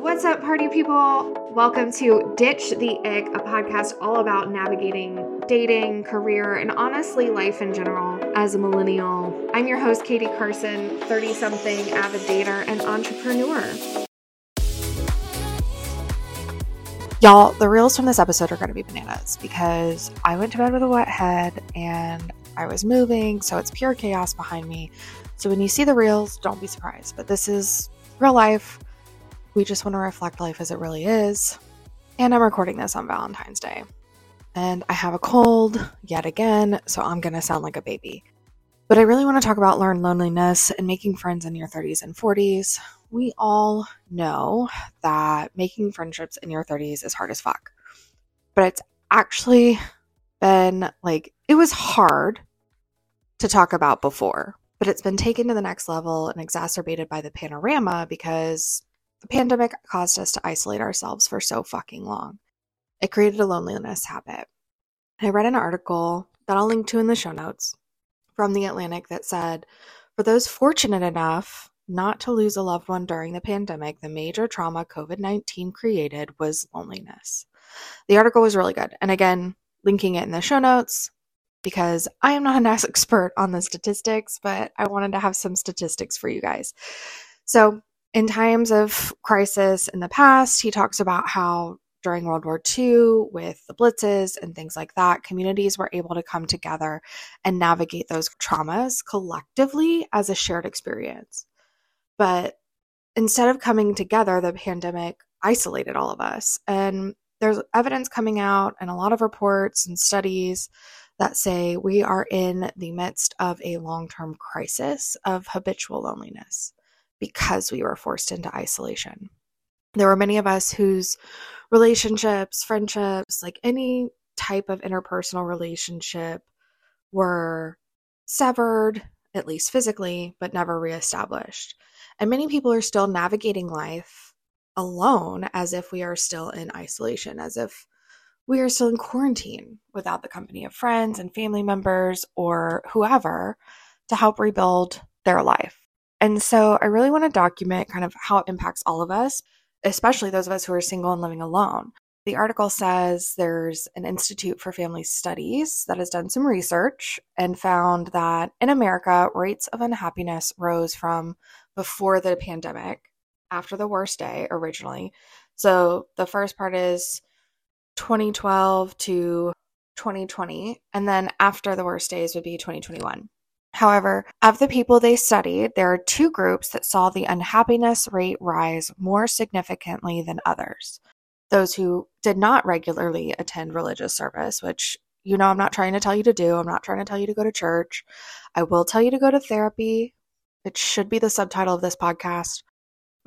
What's up, party people? Welcome to Ditch the Ick, a podcast all about navigating dating, career, and honestly, life in general as a millennial. I'm your host, Katie Carson, 30 something avid dater and entrepreneur. Y'all, the reels from this episode are going to be bananas because I went to bed with a wet head and I was moving, so it's pure chaos behind me. So when you see the reels, don't be surprised. But this is real life we just want to reflect life as it really is. And I'm recording this on Valentine's Day. And I have a cold yet again, so I'm going to sound like a baby. But I really want to talk about learned loneliness and making friends in your 30s and 40s. We all know that making friendships in your 30s is hard as fuck. But it's actually been like, it was hard to talk about before, but it's been taken to the next level and exacerbated by the panorama because the pandemic caused us to isolate ourselves for so fucking long. It created a loneliness habit. I read an article that I'll link to in the show notes from The Atlantic that said, for those fortunate enough not to lose a loved one during the pandemic, the major trauma COVID 19 created was loneliness. The article was really good. And again, linking it in the show notes because I am not an expert on the statistics, but I wanted to have some statistics for you guys. So, in times of crisis in the past, he talks about how during World War II, with the blitzes and things like that, communities were able to come together and navigate those traumas collectively as a shared experience. But instead of coming together, the pandemic isolated all of us. And there's evidence coming out and a lot of reports and studies that say we are in the midst of a long term crisis of habitual loneliness because we were forced into isolation. There were many of us whose relationships, friendships, like any type of interpersonal relationship were severed, at least physically, but never reestablished. And many people are still navigating life alone as if we are still in isolation, as if we are still in quarantine without the company of friends and family members or whoever to help rebuild their life. And so I really want to document kind of how it impacts all of us, especially those of us who are single and living alone. The article says there's an Institute for Family Studies that has done some research and found that in America, rates of unhappiness rose from before the pandemic, after the worst day originally. So the first part is 2012 to 2020, and then after the worst days would be 2021. However, of the people they studied, there are two groups that saw the unhappiness rate rise more significantly than others. Those who did not regularly attend religious service, which you know I'm not trying to tell you to do. I'm not trying to tell you to go to church. I will tell you to go to therapy. It should be the subtitle of this podcast.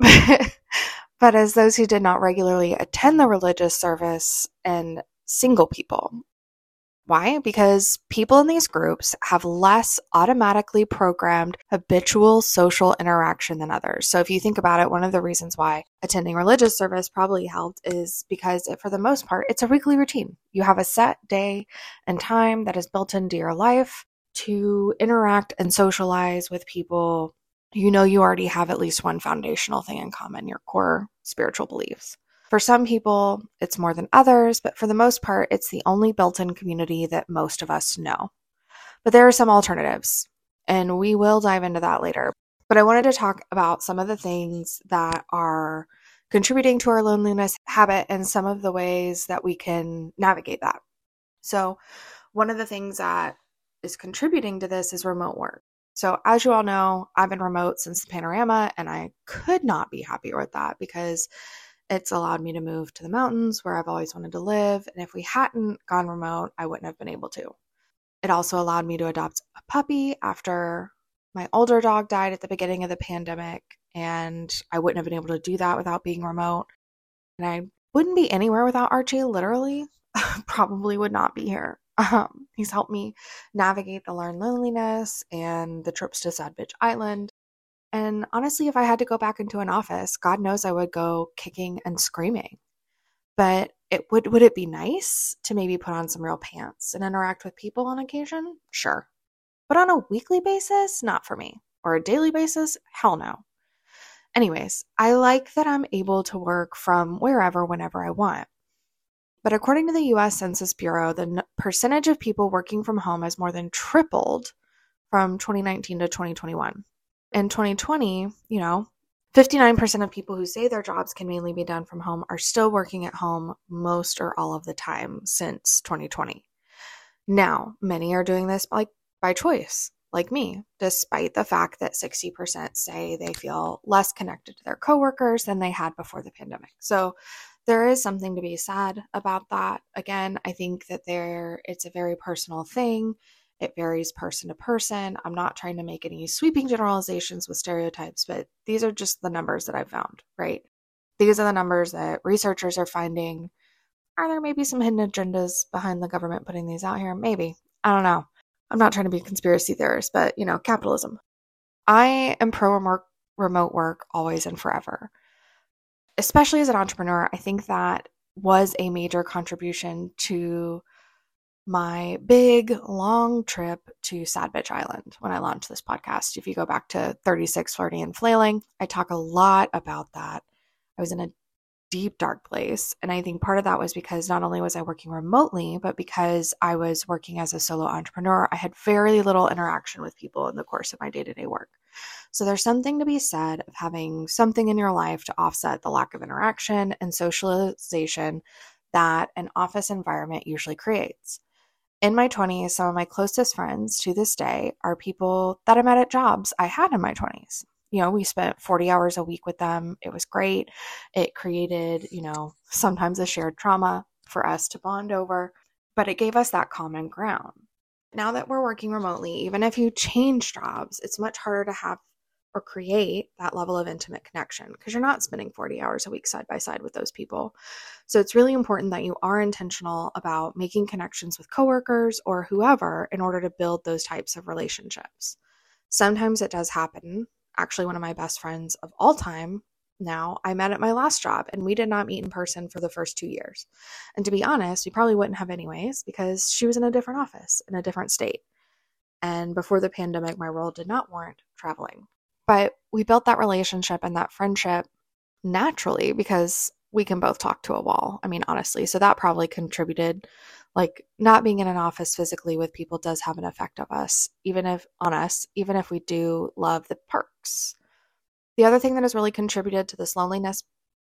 but as those who did not regularly attend the religious service and single people, why? Because people in these groups have less automatically programmed habitual social interaction than others. So, if you think about it, one of the reasons why attending religious service probably helped is because, it, for the most part, it's a weekly routine. You have a set day and time that is built into your life to interact and socialize with people. You know, you already have at least one foundational thing in common your core spiritual beliefs. For some people, it's more than others, but for the most part, it's the only built in community that most of us know. But there are some alternatives, and we will dive into that later. But I wanted to talk about some of the things that are contributing to our loneliness habit and some of the ways that we can navigate that. So, one of the things that is contributing to this is remote work. So, as you all know, I've been remote since the panorama, and I could not be happier with that because it's allowed me to move to the mountains where I've always wanted to live. And if we hadn't gone remote, I wouldn't have been able to. It also allowed me to adopt a puppy after my older dog died at the beginning of the pandemic. And I wouldn't have been able to do that without being remote. And I wouldn't be anywhere without Archie, literally. Probably would not be here. Um, he's helped me navigate the learned loneliness and the trips to Sad Bitch Island. And honestly, if I had to go back into an office, God knows I would go kicking and screaming. But it would would it be nice to maybe put on some real pants and interact with people on occasion? Sure. But on a weekly basis, not for me. Or a daily basis, hell no. Anyways, I like that I'm able to work from wherever, whenever I want. But according to the US Census Bureau, the n- percentage of people working from home has more than tripled from 2019 to 2021. In 2020, you know, 59% of people who say their jobs can mainly be done from home are still working at home most or all of the time since 2020. Now, many are doing this like by choice, like me, despite the fact that 60% say they feel less connected to their coworkers than they had before the pandemic. So there is something to be said about that. Again, I think that there it's a very personal thing. It varies person to person. I'm not trying to make any sweeping generalizations with stereotypes, but these are just the numbers that I've found, right? These are the numbers that researchers are finding. Are there maybe some hidden agendas behind the government putting these out here? Maybe. I don't know. I'm not trying to be a conspiracy theorist, but you know, capitalism. I am pro remote work always and forever. Especially as an entrepreneur, I think that was a major contribution to my big long trip to Sad Bitch Island when I launched this podcast. If you go back to 36 Flirting and Flailing, I talk a lot about that. I was in a deep, dark place. And I think part of that was because not only was I working remotely, but because I was working as a solo entrepreneur, I had very little interaction with people in the course of my day to day work. So there's something to be said of having something in your life to offset the lack of interaction and socialization that an office environment usually creates in my 20s, some of my closest friends to this day are people that I met at jobs I had in my 20s. You know, we spent 40 hours a week with them. It was great. It created, you know, sometimes a shared trauma for us to bond over, but it gave us that common ground. Now that we're working remotely, even if you change jobs, it's much harder to have or create that level of intimate connection because you're not spending 40 hours a week side by side with those people. So it's really important that you are intentional about making connections with coworkers or whoever in order to build those types of relationships. Sometimes it does happen. Actually, one of my best friends of all time now I met at my last job and we did not meet in person for the first two years. And to be honest, we probably wouldn't have anyways because she was in a different office in a different state. And before the pandemic, my role did not warrant traveling. But we built that relationship and that friendship naturally because we can both talk to a wall. I mean, honestly. So that probably contributed. Like not being in an office physically with people does have an effect of us, even if on us, even if we do love the perks. The other thing that has really contributed to this loneliness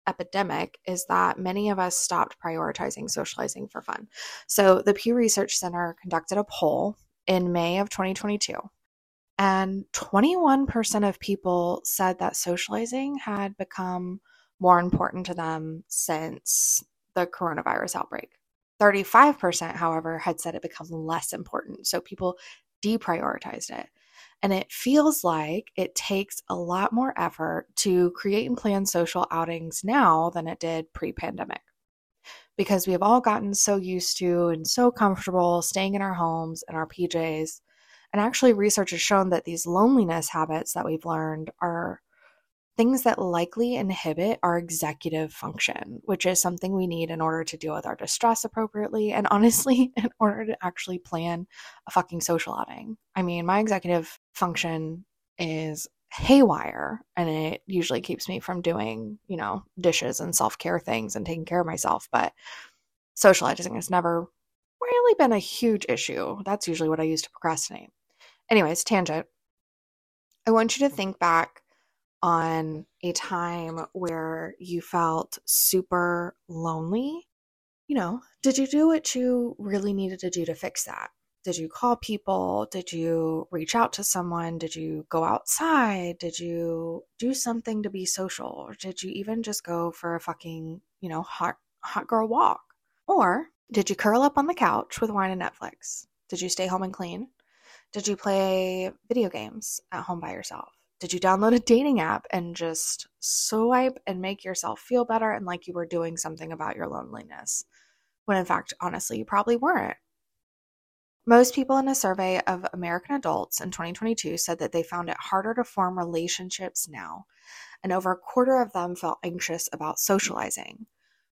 epidemic is that many of us stopped prioritizing socializing for fun. So the Pew Research Center conducted a poll in May of 2022 and 21% of people said that socializing had become more important to them since the coronavirus outbreak. 35%, however, had said it become less important. So people deprioritized it. And it feels like it takes a lot more effort to create and plan social outings now than it did pre pandemic. Because we have all gotten so used to and so comfortable staying in our homes and our PJs and actually, research has shown that these loneliness habits that we've learned are things that likely inhibit our executive function, which is something we need in order to deal with our distress appropriately and honestly, in order to actually plan a fucking social outing. I mean, my executive function is haywire and it usually keeps me from doing, you know, dishes and self care things and taking care of myself. But socializing has never really been a huge issue. That's usually what I use to procrastinate. Anyways, tangent. I want you to mm-hmm. think back on a time where you felt super lonely. You know, did you do what you really needed to do to fix that? Did you call people? Did you reach out to someone? Did you go outside? Did you do something to be social? Or did you even just go for a fucking, you know, hot hot girl walk? Or did you curl up on the couch with wine and Netflix? Did you stay home and clean? Did you play video games at home by yourself? Did you download a dating app and just swipe and make yourself feel better and like you were doing something about your loneliness? When in fact, honestly, you probably weren't. Most people in a survey of American adults in 2022 said that they found it harder to form relationships now, and over a quarter of them felt anxious about socializing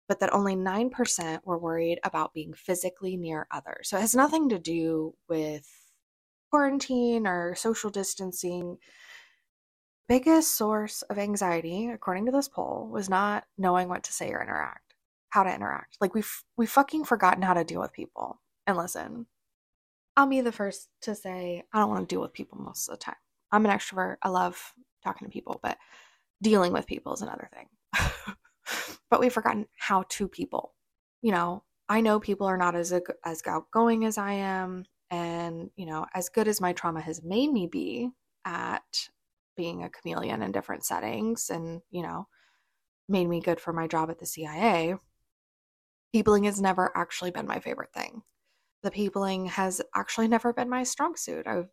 but that only 9% were worried about being physically near others. So it has nothing to do with quarantine or social distancing. biggest source of anxiety, according to this poll, was not knowing what to say or interact, how to interact. Like we've we fucking forgotten how to deal with people. And listen, I'll be the first to say I don't want to deal with people most of the time. I'm an extrovert. I love talking to people, but dealing with people is another thing. but we've forgotten how to people. You know, I know people are not as as outgoing as I am, and you know, as good as my trauma has made me be at being a chameleon in different settings, and you know, made me good for my job at the CIA. Peopling has never actually been my favorite thing. The peopling has actually never been my strong suit. I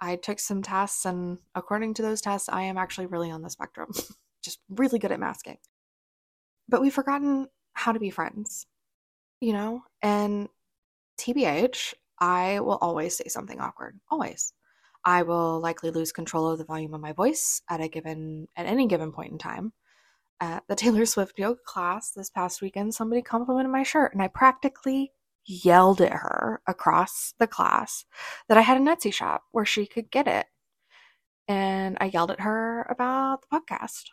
I took some tests, and according to those tests, I am actually really on the spectrum, just really good at masking. But we've forgotten how to be friends you know? And TBH, I will always say something awkward. Always. I will likely lose control of the volume of my voice at a given at any given point in time. At the Taylor Swift yoga class this past weekend, somebody complimented my shirt and I practically yelled at her across the class that I had a Etsy shop where she could get it. And I yelled at her about the podcast.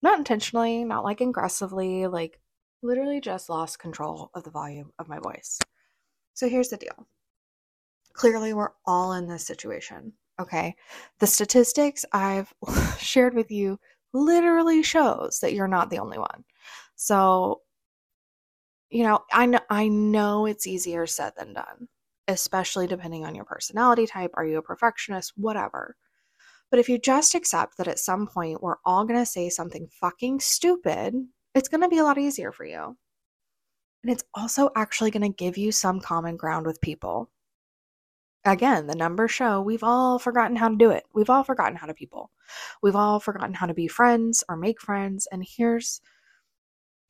Not intentionally, not like aggressively, like literally just lost control of the volume of my voice. So here's the deal. Clearly, we're all in this situation. Okay. The statistics I've shared with you literally shows that you're not the only one. So, you know, I know, I know it's easier said than done, especially depending on your personality type. Are you a perfectionist? Whatever. But if you just accept that at some point we're all going to say something fucking stupid it's going to be a lot easier for you. And it's also actually going to give you some common ground with people. Again, the numbers show we've all forgotten how to do it. We've all forgotten how to people. We've all forgotten how to be friends or make friends. And here's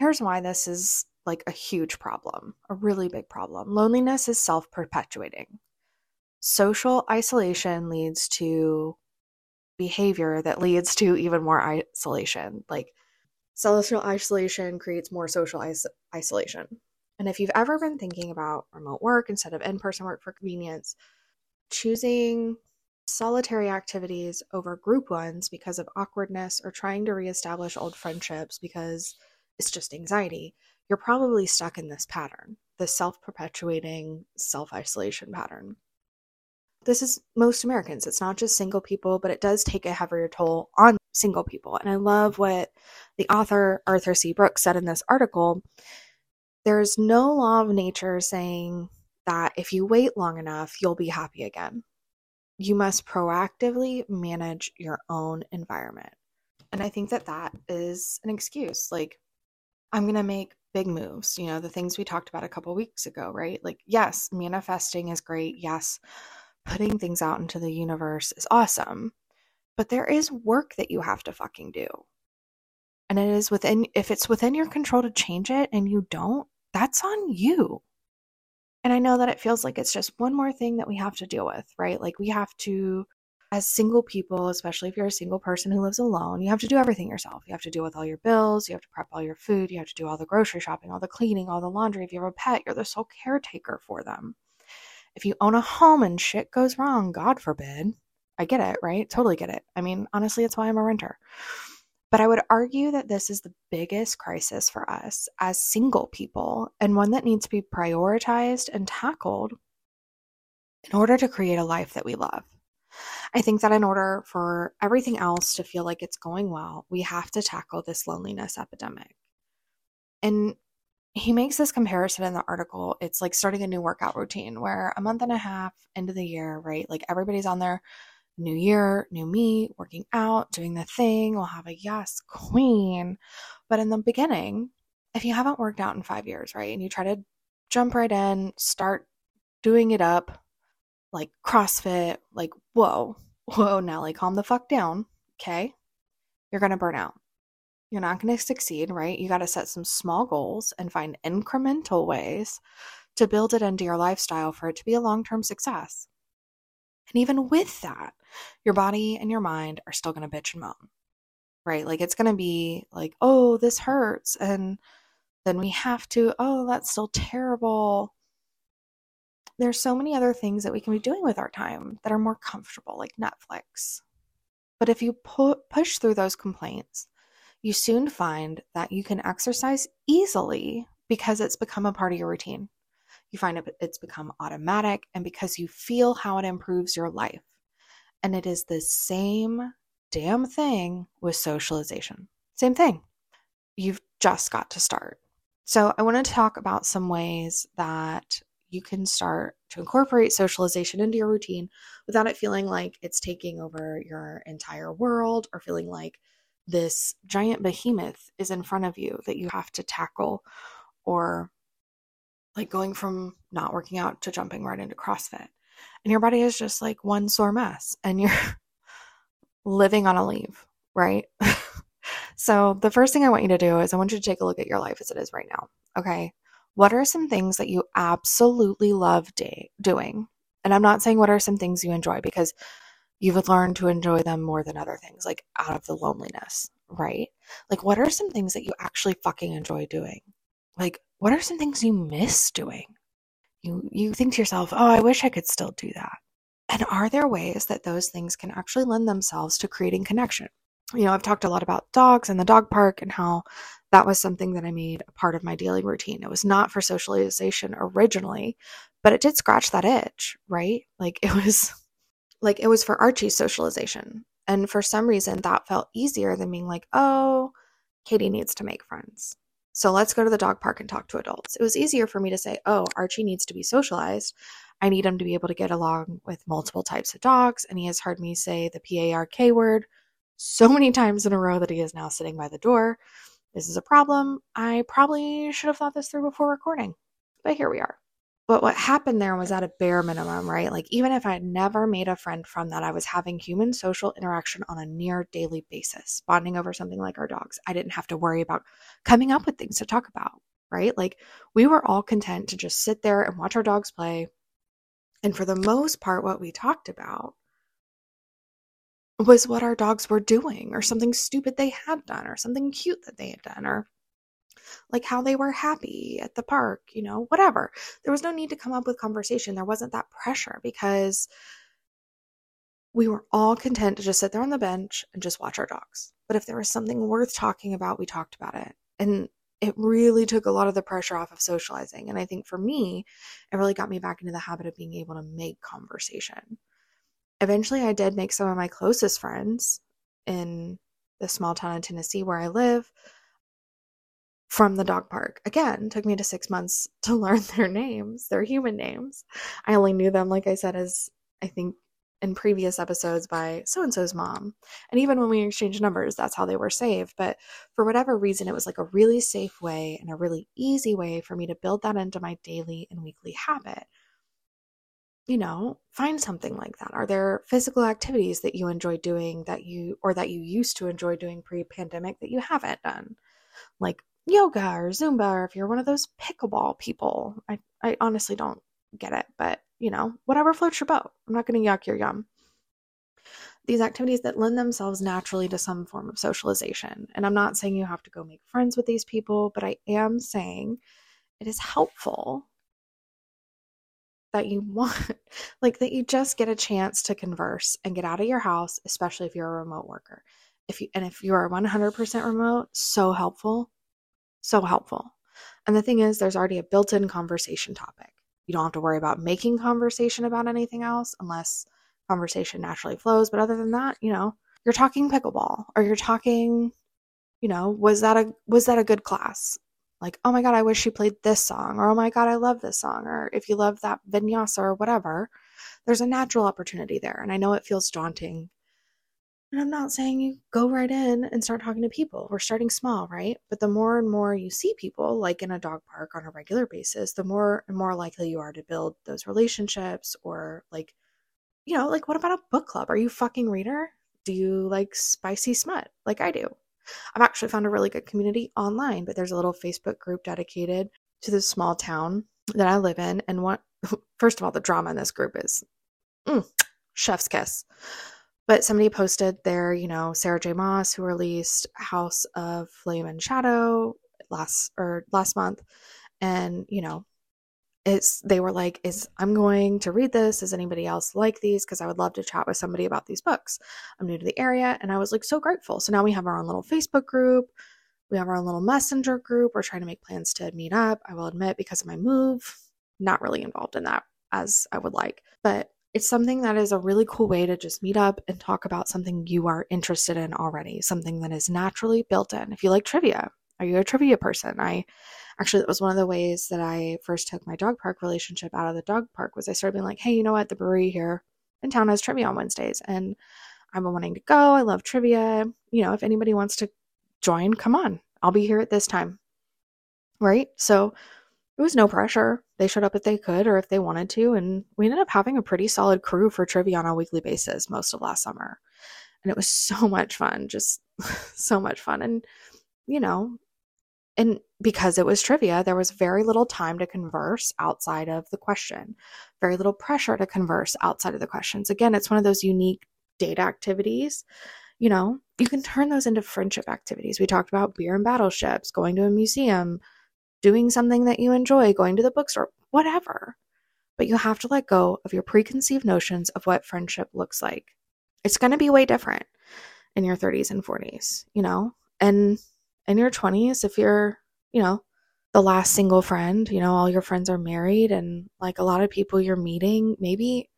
here's why this is like a huge problem, a really big problem. Loneliness is self-perpetuating. Social isolation leads to behavior that leads to even more isolation. Like Social isolation creates more social is- isolation. And if you've ever been thinking about remote work instead of in person work for convenience, choosing solitary activities over group ones because of awkwardness or trying to reestablish old friendships because it's just anxiety, you're probably stuck in this pattern, the self perpetuating self isolation pattern. This is most Americans. It's not just single people, but it does take a heavier toll on single people. And I love what the author Arthur C. Brooks said in this article. There's no law of nature saying that if you wait long enough, you'll be happy again. You must proactively manage your own environment. And I think that that is an excuse. Like, I'm going to make big moves, you know, the things we talked about a couple weeks ago, right? Like, yes, manifesting is great. Yes, putting things out into the universe is awesome. But there is work that you have to fucking do. And it is within, if it's within your control to change it and you don't, that's on you. And I know that it feels like it's just one more thing that we have to deal with, right? Like we have to, as single people, especially if you're a single person who lives alone, you have to do everything yourself. You have to deal with all your bills, you have to prep all your food, you have to do all the grocery shopping, all the cleaning, all the laundry. If you have a pet, you're the sole caretaker for them. If you own a home and shit goes wrong, God forbid, I get it, right? Totally get it. I mean, honestly, it's why I'm a renter. But I would argue that this is the biggest crisis for us as single people and one that needs to be prioritized and tackled in order to create a life that we love. I think that in order for everything else to feel like it's going well, we have to tackle this loneliness epidemic. And he makes this comparison in the article. It's like starting a new workout routine where a month and a half into the year, right? Like everybody's on their new year, new me, working out, doing the thing. We'll have a yes, queen. But in the beginning, if you haven't worked out in five years, right, and you try to jump right in, start doing it up like CrossFit, like, whoa, whoa, Nelly, calm the fuck down. Okay. You're to burn out. You're not to succeed, right? You got to set some small goals and find incremental ways to build it into your lifestyle for it to be a long term success. And even with that, your body and your mind are still going to bitch and moan, right? Like it's going to be like, oh, this hurts. And then we have to, oh, that's still terrible. There's so many other things that we can be doing with our time that are more comfortable, like Netflix, But if you pu- push through those complaints, you soon find that you can exercise easily because it's become a part of your routine. You find it, it's become automatic and because you feel how it improves your life. And it is the same damn thing with socialization. Same thing. You've just got to start. So, I want to talk about some ways that you can start to incorporate socialization into your routine without it feeling like it's taking over your entire world or feeling like this giant behemoth is in front of you that you have to tackle or like going from not working out to jumping right into CrossFit. And your body is just like one sore mess and you're living on a leave, right? so, the first thing I want you to do is I want you to take a look at your life as it is right now. Okay. What are some things that you absolutely love day- doing? And I'm not saying what are some things you enjoy because you've learned to enjoy them more than other things, like out of the loneliness, right? Like, what are some things that you actually fucking enjoy doing? Like, what are some things you miss doing? You you think to yourself, "Oh, I wish I could still do that." And are there ways that those things can actually lend themselves to creating connection? You know, I've talked a lot about dogs and the dog park and how that was something that I made a part of my daily routine. It was not for socialization originally, but it did scratch that itch, right? Like it was like it was for Archie's socialization. And for some reason that felt easier than being like, "Oh, Katie needs to make friends." So let's go to the dog park and talk to adults. It was easier for me to say, oh, Archie needs to be socialized. I need him to be able to get along with multiple types of dogs. And he has heard me say the P A R K word so many times in a row that he is now sitting by the door. This is a problem. I probably should have thought this through before recording, but here we are. But what happened there was at a bare minimum, right? Like, even if I had never made a friend from that, I was having human social interaction on a near daily basis, bonding over something like our dogs. I didn't have to worry about coming up with things to talk about, right? Like, we were all content to just sit there and watch our dogs play. And for the most part, what we talked about was what our dogs were doing, or something stupid they had done, or something cute that they had done, or like how they were happy at the park, you know, whatever. There was no need to come up with conversation. There wasn't that pressure because we were all content to just sit there on the bench and just watch our dogs. But if there was something worth talking about, we talked about it. And it really took a lot of the pressure off of socializing. And I think for me, it really got me back into the habit of being able to make conversation. Eventually, I did make some of my closest friends in the small town in Tennessee where I live from the dog park. Again, took me to six months to learn their names, their human names. I only knew them, like I said, as I think in previous episodes by so and so's mom. And even when we exchanged numbers, that's how they were saved. But for whatever reason, it was like a really safe way and a really easy way for me to build that into my daily and weekly habit. You know, find something like that. Are there physical activities that you enjoy doing that you, or that you used to enjoy doing pre pandemic that you haven't done? Like yoga or Zumba, or if you're one of those pickleball people. I, I honestly don't get it, but you know, whatever floats your boat. I'm not going to yuck your yum. These activities that lend themselves naturally to some form of socialization. And I'm not saying you have to go make friends with these people, but I am saying it is helpful that you want, like, that you just get a chance to converse and get out of your house, especially if you're a remote worker. If you, and if you are 100% remote, so helpful so helpful. And the thing is, there's already a built in conversation topic. You don't have to worry about making conversation about anything else unless conversation naturally flows. But other than that, you know, you're talking pickleball or you're talking, you know, was that a was that a good class? Like, oh my god, I wish she played this song, or oh my god, I love this song, or if you love that vinyasa or whatever, there's a natural opportunity there. And I know it feels daunting and I'm not saying you go right in and start talking to people. We're starting small, right? But the more and more you see people, like in a dog park on a regular basis, the more and more likely you are to build those relationships or like, you know, like what about a book club? Are you fucking reader? Do you like spicy smut like I do? I've actually found a really good community online, but there's a little Facebook group dedicated to this small town that I live in. And what, first of all, the drama in this group is mm, chef's kiss. But somebody posted their, you know, Sarah J. Maas, who released House of Flame and Shadow last or last month, and you know, it's they were like is i'm going to read this. Is anybody else like these? Because i would love to chat with somebody about these books. I'm new to the area. And i was like so grateful. So now we have our own little facebook group. We have our own little messenger group. We're trying to make plans to meet up i will admit because of my move. Not really involved in that as i would like. But it's something that is a really cool way to just meet up and talk about something you are interested in already something that is naturally built in if you like trivia are you a trivia person i actually that was one of the ways that I first took my dog park relationship out of the dog park was I started being like, hey, you know what? The brewery here in town has trivia on Wednesdays and I've been wanting to go. I love trivia. You know, if anybody wants to join, come on. I'll be here at this time. Right? So it was no pressure. They showed up if they could or if they wanted to. And we ended up having a pretty solid crew for trivia on a weekly basis most of last summer. And it was so much fun, just so much fun. And, you know, and because it was trivia, there was very little time to converse outside of the question, very little pressure to converse outside of the questions. Again, it's one of those unique date activities. You know, you can turn those into friendship activities. We talked about beer and battleships, going to a museum, doing something that you enjoy, going to the bookstore, whatever. But you have to let go of your preconceived notions of what friendship looks like. It's going to be way different in your 30s and 40s, you know? And in your 20s, if you're, you know, the last single friend, you know, all your friends are married and like a lot of people you're meeting, maybe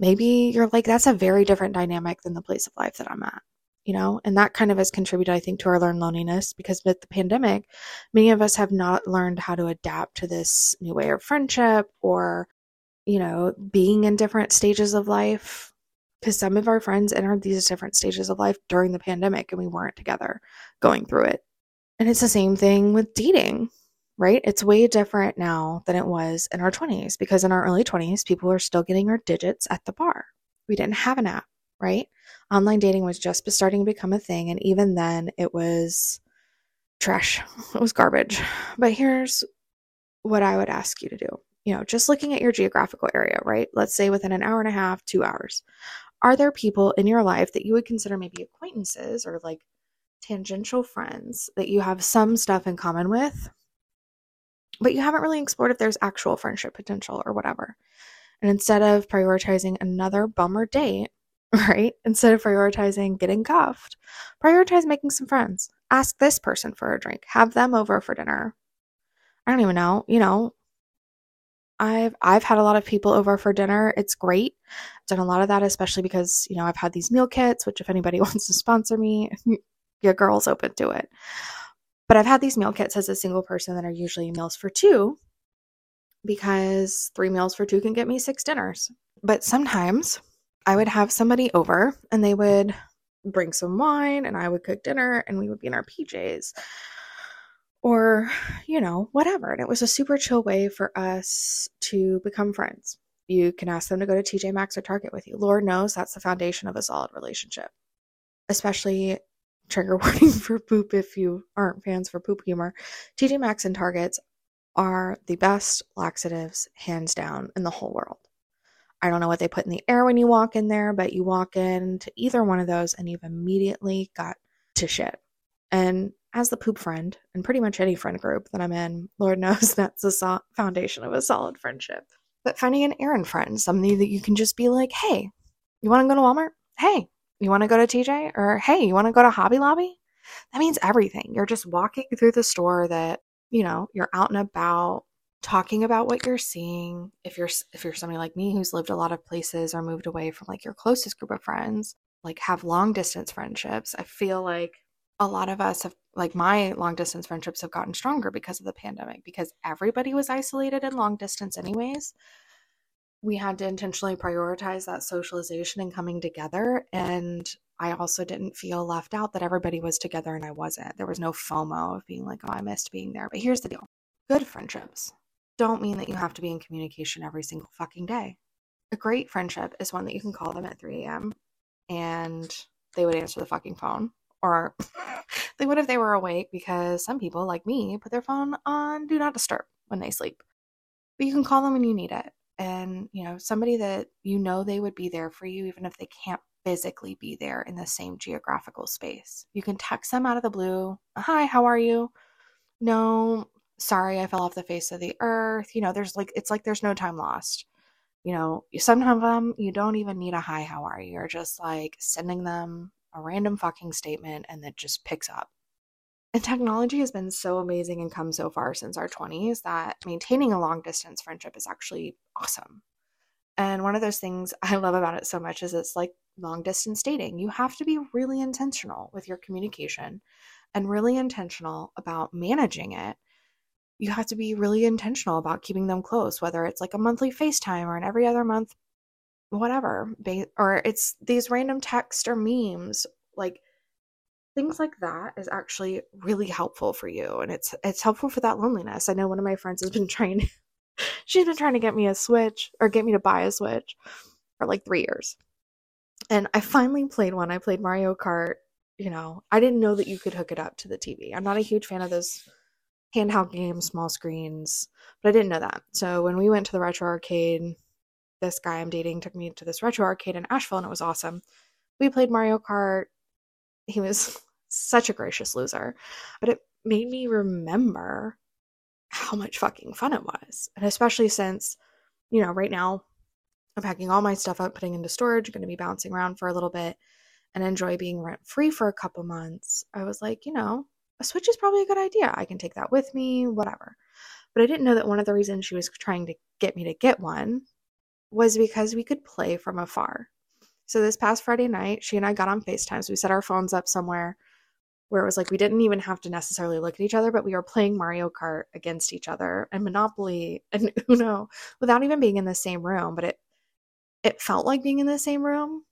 maybe you're like that's a very different dynamic than the place of life that I'm at. You know, and that kind of has contributed, I think, to our learned loneliness because with the pandemic, many of us have not learned how to adapt to this new way of friendship or, you know, being in different stages of life because some of our friends entered these different stages of life during the pandemic and we weren't together going through it. And it's the same thing with dating, right? It's way different now than it was in our 20s because in our early 20s, people were still getting our digits at the bar. We didn't have an app, right? Online dating was just starting to become a thing. And even then, it was trash, it was garbage. But here's what I would ask you to do you know, just looking at your geographical area, right? Let's say within an hour and a half, two hours. Are there people in your life that you would consider maybe acquaintances or like tangential friends that you have some stuff in common with, but you haven't really explored if there's actual friendship potential or whatever. And instead of prioritizing another bummer date, right? Instead of prioritizing getting cuffed, prioritize making some friends. Ask this person for a drink. Have them over for dinner. I don't even know, you know, I've I've had a lot of people over for dinner. It's great. I've done a lot of that, especially because you know I've had these meal kits. Which, if anybody wants to sponsor me, your girl's open to it. But I've had these meal kits as a single person that are usually meals for two because three meals for two can get me six dinners. But sometimes I would have somebody over and they would bring some wine and I would cook dinner and we would be in our PJs or, you know, whatever. And it was a super chill way for us to become friends. You can ask them to go to TJ Maxx or Target with you. Lord knows that's the foundation of a solid relationship, especially trigger warning for poop if you aren't fans for poop humor. TJ Maxx and Targets are the best laxatives, hands down, in the whole world. I don't know what they put in the air when you walk in there, but you walk into either one of those and you've immediately got to shit. And as the poop friend, and pretty much any friend group that I'm in, Lord knows that's the so- foundation of a solid friendship. But finding an errand friend, somebody that you can just be like, hey, you want to go to Walmart? Hey, you want to go to TJ? Or hey, you want to go to Hobby Lobby? That means everything. You're just walking through the store that, you know, you're out and about talking about what you're seeing. If you're if you're somebody like me who's lived a lot of places or moved away from like your closest group of friends, like have long distance friendships, I feel like a lot of us have like my long distance friendships have gotten stronger because of the pandemic because everybody was isolated in long distance anyways we had to intentionally prioritize that socialization and coming together. And I also didn't feel left out that everybody was together and I wasn't. There was no FOMO of being like, oh, I missed being there. But here's the deal good friendships don't mean that you have to be in communication every single fucking day. A great friendship is one that you can call them at 3 a.m. and they would answer the fucking phone. Or they would if they were awake because some people, like me, put their phone on do not disturb when they sleep. But you can call them when you need it and you know somebody that you know they would be there for you even if they can't physically be there in the same geographical space you can text them out of the blue hi how are you no sorry I fell off the face of the earth. You know, there's like, it's like there's no time lost. You know, some of them you don't even need a hi, how are you? You're just like sending them a random fucking statement and it just picks up. And technology has been so amazing and come so far since our 20s that maintaining a long distance friendship is actually awesome. And one of those things I love about it so much is it's like long distance dating. You have to be really intentional with your communication and really intentional about managing it. You have to be really intentional about keeping them close, whether it's like a monthly FaceTime or an every other month, whatever, or it's these random texts or memes. Like things like that is actually really helpful for you and it's it's helpful for that loneliness. I know one of my friends has been trying she's been trying to get me a switch or get me to buy a switch for like 3 years. And I finally played one. I played Mario Kart, you know. I didn't know that you could hook it up to the TV. I'm not a huge fan of those handheld games, small screens, but I didn't know that. So when we went to the retro arcade, this guy I'm dating took me to this retro arcade in Asheville and it was awesome. We played Mario Kart. He was such a gracious loser. But it made me remember how much fucking fun it was. And especially since, you know, right now I'm packing all my stuff up, putting into storage, going to be bouncing around for a little bit and enjoy being rent free for a couple months. I was like, you know, a Switch is probably a good idea. I can take that with me, whatever. But I didn't know that one of the reasons she was trying to get me to get one was because we could play from afar. So this past Friday night, she and I got on FaceTime. So we set our phones up somewhere where it was like we didn't even have to necessarily look at each other, but we were playing Mario Kart against each other and Monopoly and Uno without even being in the same room. But it it felt like being in the same room.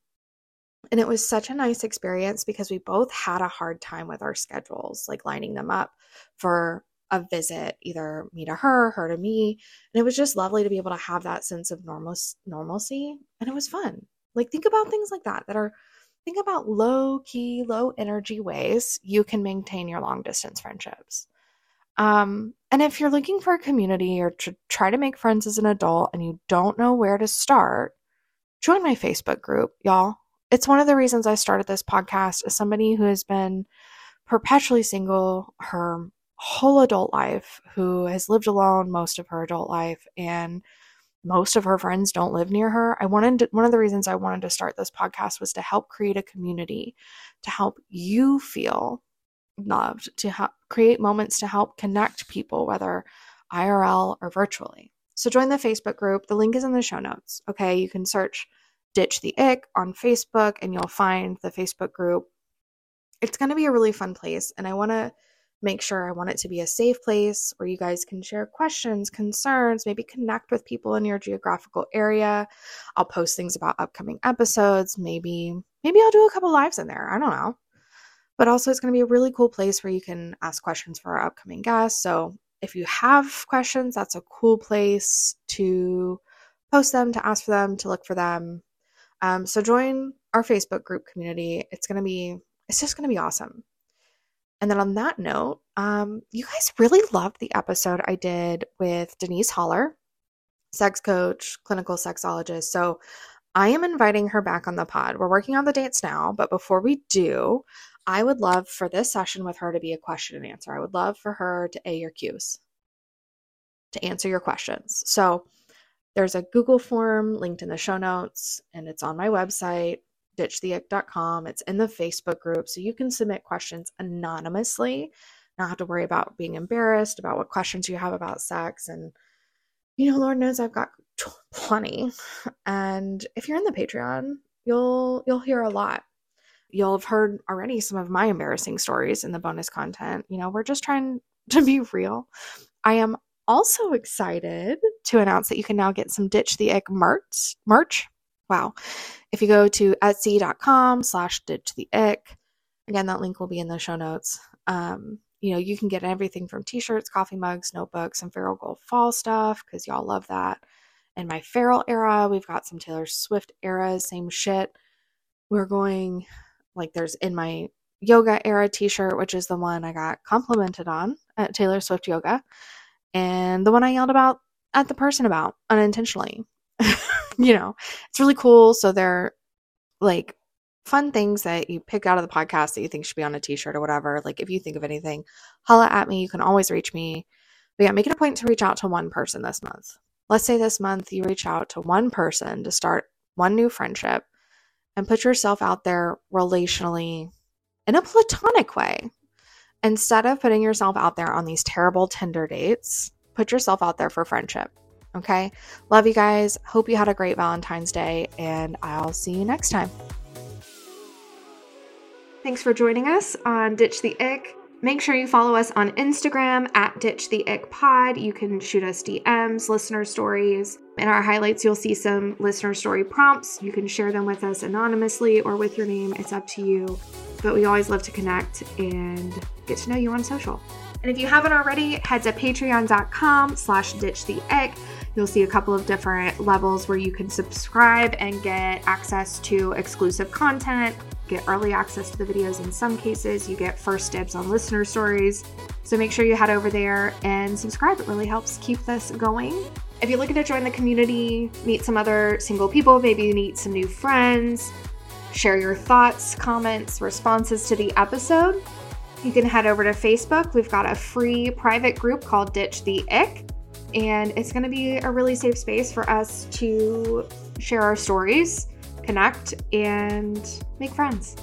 And it was such a nice experience because we both had a hard time with our schedules, like lining them up for a visit, either me to her, her to me. And it was just lovely to be able to have that sense of normal normalcy. And it was fun. Like think about things like that that are think about low key, low energy ways you can maintain your long distance friendships. Um, and if you're looking for a community or to try to make friends as an adult and you don't know where to start, join my Facebook group, y'all. It's one of the reasons I started this podcast as somebody who has been perpetually single her whole adult life, who has lived alone most of her adult life, and most of her friends don't live near her. I wanted to, one of the reasons I wanted to start this podcast was to help create a community, to help you feel loved, to help create moments to help connect people, whether IRL or virtually. So join the Facebook group. The link is in the show notes. Okay, you can search Ditch the Ick on Facebook and you'll find the Facebook group. It's going to be a really fun place, and I want to make sure I want it to be a safe place where you guys can share questions, concerns, maybe connect with people in your geographical area. I'll post things about upcoming episodes, maybe maybe I'll do a couple lives in there. I don't know. But also it's going to be a really cool place where you can ask questions for our upcoming guests. So if you have questions, that's a cool place to post them, to ask for them, to look for them. Um, so join our Facebook group community. It's going to be it's just going to be awesome. And then on that note, um, you guys really loved the episode I did with Denise Holler, sex coach, clinical sexologist. So I am inviting her back on the pod. We're working on the dates now, but before we do, I would love for this session with her to be a question and answer. I would love for her to A your cues, to answer your questions. So there's a Google form linked in the show notes, and it's on my website ditchtheick.com. It's in the Facebook group, so you can submit questions anonymously, not have to worry about being embarrassed about what questions you have about sex. And, you know, Lord knows I've got plenty. And if you're in the Patreon, you'll you'll hear a lot. You'll have heard already some of my embarrassing stories in the bonus content. You know, we're just trying to be real. I am also excited to announce that you can now get some Ditch the Ick merch merch Wow. If you go to etsy.com slash ditch the ick, again, that link will be in the show notes. Um, you know, you can get everything from t-shirts, coffee mugs, notebooks, and Feral Girl fall stuff because y'all love that. In my Feral era, we've got some Taylor Swift eras, same shit. We're going like there's in my yoga era t-shirt, which is the one I got complimented on at Taylor Swift Yoga, and the one I yelled about at the person about unintentionally. you know, it's really cool. So they're like fun things that you pick out of the podcast that you think should be on a t-shirt or whatever. Like if you think of anything, holla at me. You can always reach me But yeah, make it a point to reach out to one person this month. Let's say this month you reach out to one person to start one new friendship and put yourself out there relationally in a platonic way. Instead of putting yourself out there on these terrible Tinder dates, put yourself out there for friendship. Okay. Love you guys. Hope you had a great Valentine's Day, and I'll see you next time. Thanks for joining us on Ditch the Ick. Make sure you follow us on Instagram at Ditch the Ick Pod. You can shoot us DMs, listener stories. In our highlights, you'll see some listener story prompts. You can share them with us anonymously or with your name. It's up to you. But we always love to connect and get to know you on social. And if you haven't already, head to patreon.com slash ditch the ick. You'll see a couple of different levels where you can subscribe and get access to exclusive content, get early access to the videos in some cases. You get first dibs on listener stories. So make sure you head over there and subscribe. It really helps keep this going. If you're looking to join the community, meet some other single people, maybe meet some new friends, share your thoughts, comments, responses to the episode, you can head over to Facebook. We've got a free private group called Ditch the Ick, and it's going to be a really safe space for us to share our stories, connect, and make friends.